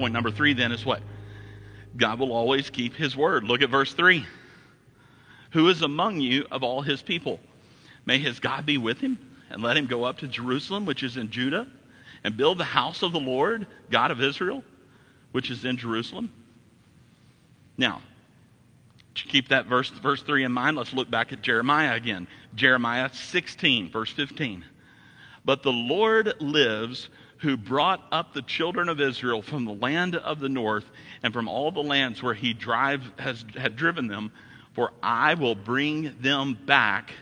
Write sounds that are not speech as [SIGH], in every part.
Point number three then is what? God will always keep his word. Look at verse 3. Who is among you of all his people? May his God be with him and let him go up to Jerusalem, which is in Judah, and build the house of the Lord, God of Israel, which is in Jerusalem. Now, to keep that verse, verse 3 in mind, let's look back at Jeremiah again. Jeremiah 16, verse 15. But the Lord lives who brought up the children of Israel from the land of the north and from all the lands where he drive, has, had driven them, for I will bring them back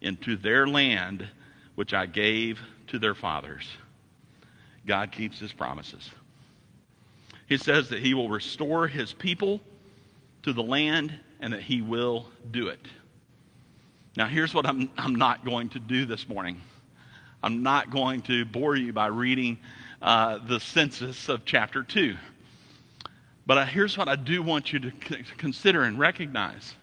into their land which I gave to their fathers. God keeps his promises. He says that he will restore his people to the land and that he will do it. Now, here's what I'm, I'm not going to do this morning. I'm not going to bore you by reading uh, the census of chapter 2. But uh, here's what I do want you to c- consider and recognize.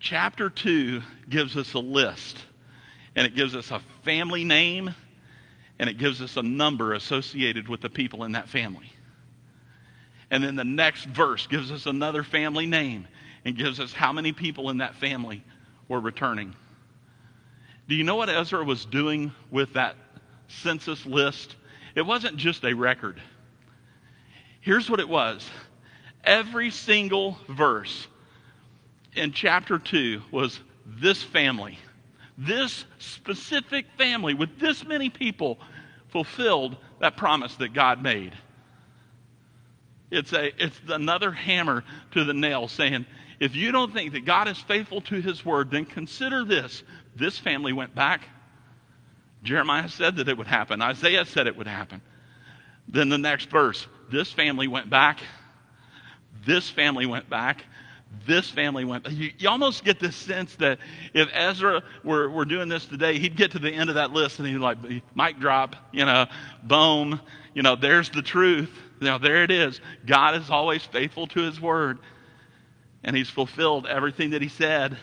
Chapter 2 gives us a list, and it gives us a family name, and it gives us a number associated with the people in that family. And then the next verse gives us another family name and gives us how many people in that family were returning. Do you know what Ezra was doing with that census list? It wasn't just a record. Here's what it was every single verse in chapter 2 was this family, this specific family with this many people fulfilled that promise that God made. It's, a, it's another hammer to the nail saying, if you don't think that God is faithful to his word, then consider this this family went back. Jeremiah said that it would happen. Isaiah said it would happen. Then the next verse this family went back. This family went back. This family went. You, you almost get this sense that if Ezra were, were doing this today, he'd get to the end of that list and he'd like, mic drop, you know, boom, you know, there's the truth. Know, there it is. God is always faithful to his word, and he's fulfilled everything that he said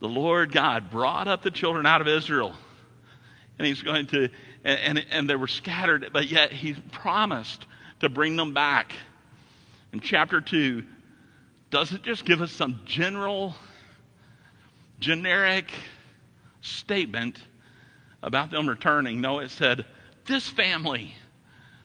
the Lord God brought up the children out of Israel. And he's going to, and, and, and they were scattered, but yet he promised to bring them back. In chapter 2, doesn't just give us some general, generic statement about them returning. No, it said, this family,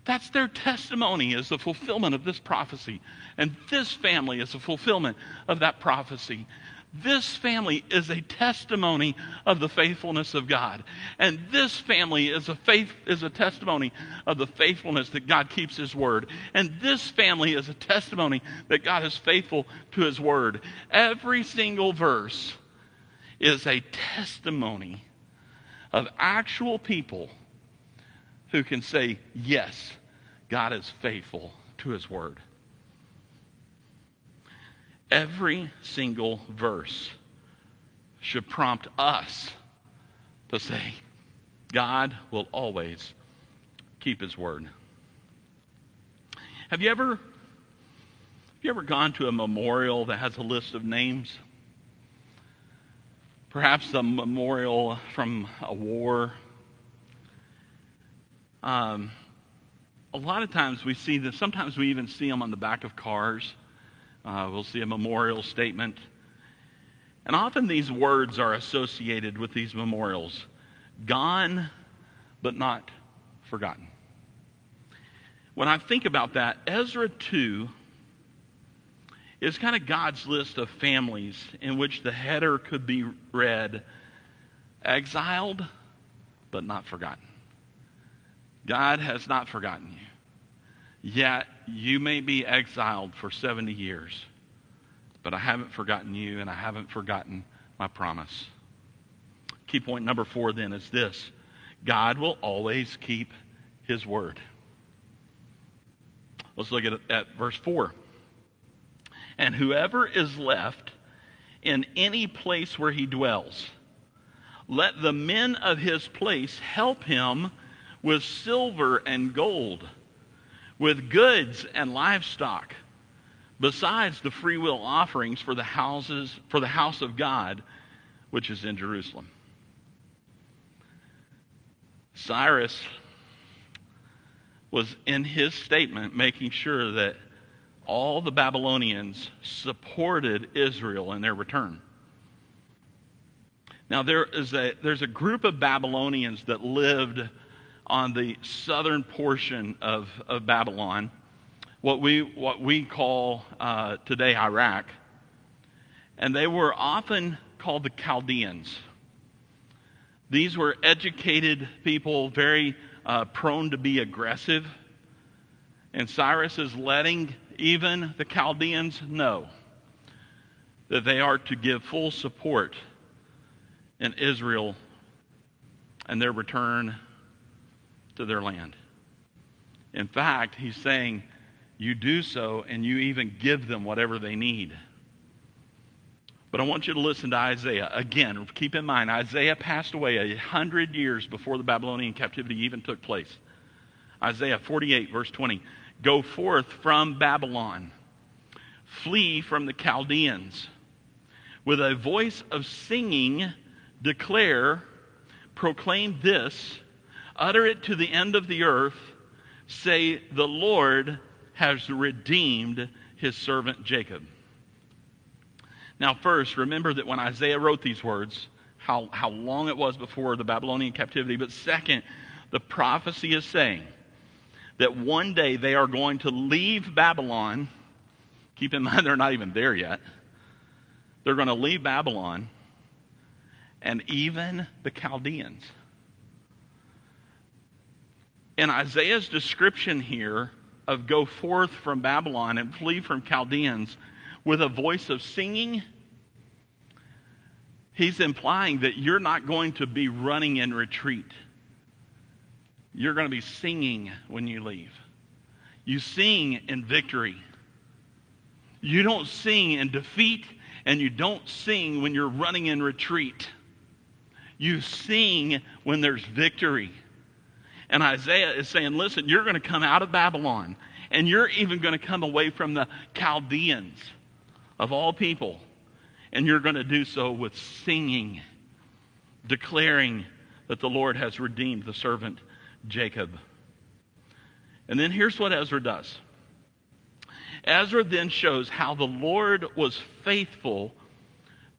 that's their testimony is the fulfillment of this prophecy. And this family is a fulfillment of that prophecy. This family is a testimony of the faithfulness of God. And this family is a faith is a testimony of the faithfulness that God keeps his word. And this family is a testimony that God is faithful to his word. Every single verse is a testimony of actual people who can say, "Yes, God is faithful to his word." Every single verse should prompt us to say, God will always keep his word. Have you ever have you ever gone to a memorial that has a list of names? Perhaps a memorial from a war. Um, a lot of times we see them, sometimes we even see them on the back of cars. Uh, we'll see a memorial statement. And often these words are associated with these memorials gone, but not forgotten. When I think about that, Ezra 2 is kind of God's list of families in which the header could be read exiled, but not forgotten. God has not forgotten you. Yet you may be exiled for 70 years, but I haven't forgotten you and I haven't forgotten my promise. Key point number four then is this God will always keep his word. Let's look at, at verse 4. And whoever is left in any place where he dwells, let the men of his place help him with silver and gold with goods and livestock, besides the freewill offerings for the houses for the house of God, which is in Jerusalem. Cyrus was in his statement making sure that all the Babylonians supported Israel in their return. Now, there is a, there's a group of Babylonians that lived on the southern portion of, of Babylon, what we, what we call uh, today Iraq. And they were often called the Chaldeans. These were educated people, very uh, prone to be aggressive. And Cyrus is letting even the Chaldeans know that they are to give full support in Israel and their return to their land. In fact, he's saying, you do so and you even give them whatever they need. But I want you to listen to Isaiah. Again, keep in mind, Isaiah passed away a hundred years before the Babylonian captivity even took place. Isaiah 48, verse 20. Go forth from Babylon, flee from the Chaldeans. With a voice of singing, declare, proclaim this, utter it to the end of the earth, say, The Lord has redeemed his servant Jacob. Now, first, remember that when Isaiah wrote these words, how, how long it was before the Babylonian captivity. But second, the prophecy is saying that one day they are going to leave Babylon. Keep in mind, they're not even there yet. They're going to leave Babylon and even the Chaldeans. In Isaiah's description here of go forth from Babylon and flee from Chaldeans, with a voice of singing, he's implying that you're not going to be running in retreat. You're going to be singing when you leave. You sing in victory. You don't sing in defeat, and you don't sing when you're running in retreat. You sing when there's victory. And Isaiah is saying, listen, you're going to come out of Babylon, and you're even going to come away from the Chaldeans of all people. And you're going to do so with singing, declaring that the Lord has redeemed the servant Jacob. And then here's what Ezra does Ezra then shows how the Lord was faithful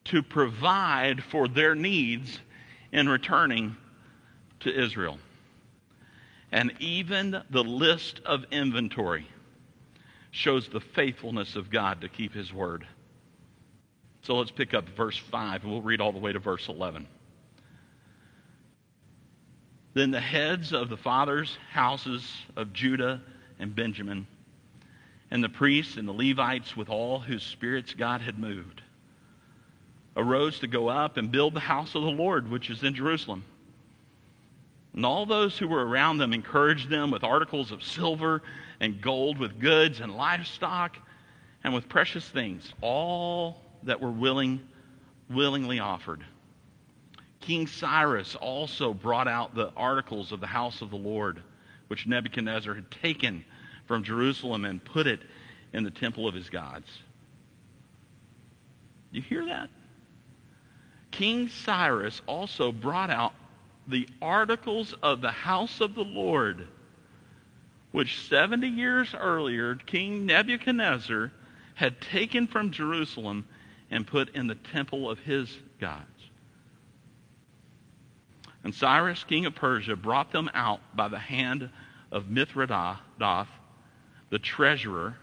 to provide for their needs in returning to Israel. And even the list of inventory shows the faithfulness of God to keep his word. So let's pick up verse 5 and we'll read all the way to verse 11. Then the heads of the fathers' houses of Judah and Benjamin, and the priests and the Levites with all whose spirits God had moved, arose to go up and build the house of the Lord, which is in Jerusalem. And all those who were around them encouraged them with articles of silver and gold, with goods and livestock, and with precious things, all that were willing, willingly offered. King Cyrus also brought out the articles of the house of the Lord, which Nebuchadnezzar had taken from Jerusalem and put it in the temple of his gods. You hear that? King Cyrus also brought out the articles of the house of the Lord which 70 years earlier King Nebuchadnezzar had taken from Jerusalem and put in the temple of his gods. And Cyrus, king of Persia, brought them out by the hand of Mithredath, the treasurer,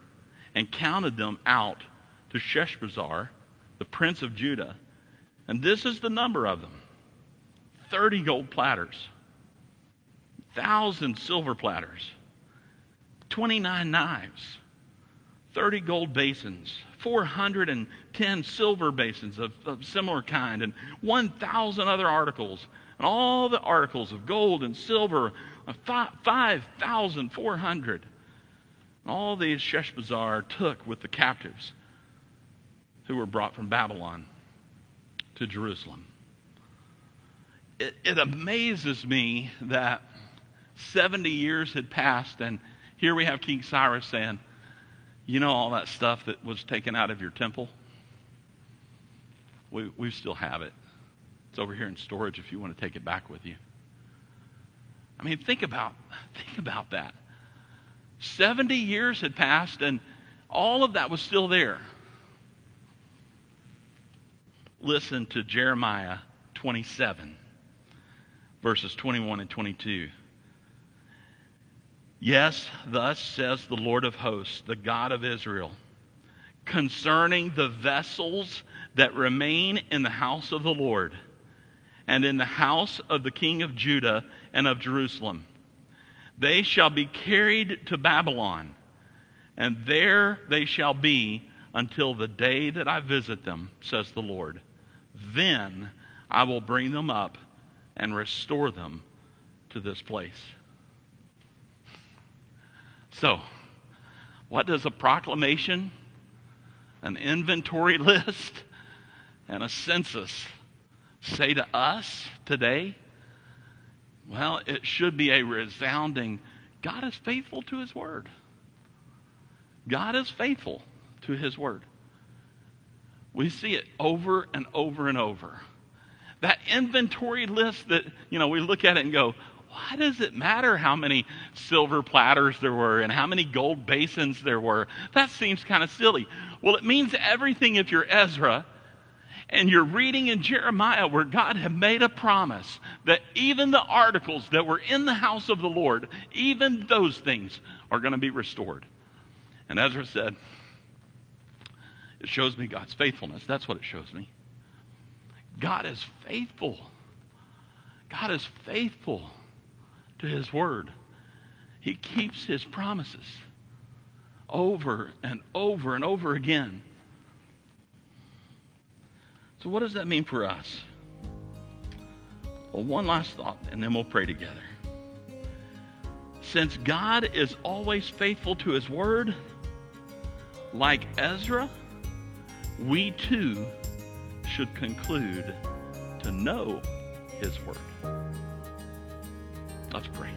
and counted them out to Sheshbazzar, the prince of Judah. And this is the number of them 30 gold platters, 1,000 silver platters 29 knives, 30 gold basins, 410 silver basins of, of similar kind, and 1,000 other articles. And all the articles of gold and silver, uh, 5,400. And all these Sheshbazzar took with the captives who were brought from Babylon to Jerusalem. It, it amazes me that 70 years had passed and here we have King Cyrus saying, You know all that stuff that was taken out of your temple? We, we still have it. It's over here in storage if you want to take it back with you. I mean, think about, think about that. 70 years had passed, and all of that was still there. Listen to Jeremiah 27, verses 21 and 22. Yes, thus says the Lord of hosts, the God of Israel, concerning the vessels that remain in the house of the Lord and in the house of the king of Judah and of Jerusalem. They shall be carried to Babylon, and there they shall be until the day that I visit them, says the Lord. Then I will bring them up and restore them to this place. So, what does a proclamation, an inventory [LAUGHS] list, and a census say to us today? Well, it should be a resounding God is faithful to his word. God is faithful to his word. We see it over and over and over. That inventory list that, you know, we look at it and go, why does it matter how many silver platters there were and how many gold basins there were? That seems kind of silly. Well, it means everything if you're Ezra and you're reading in Jeremiah where God had made a promise that even the articles that were in the house of the Lord, even those things are going to be restored. And Ezra said, It shows me God's faithfulness. That's what it shows me. God is faithful. God is faithful to his word. He keeps his promises over and over and over again. So, what does that mean for us? Well, one last thought, and then we'll pray together. Since God is always faithful to his word, like Ezra, we too should conclude to know his word. Let's pray.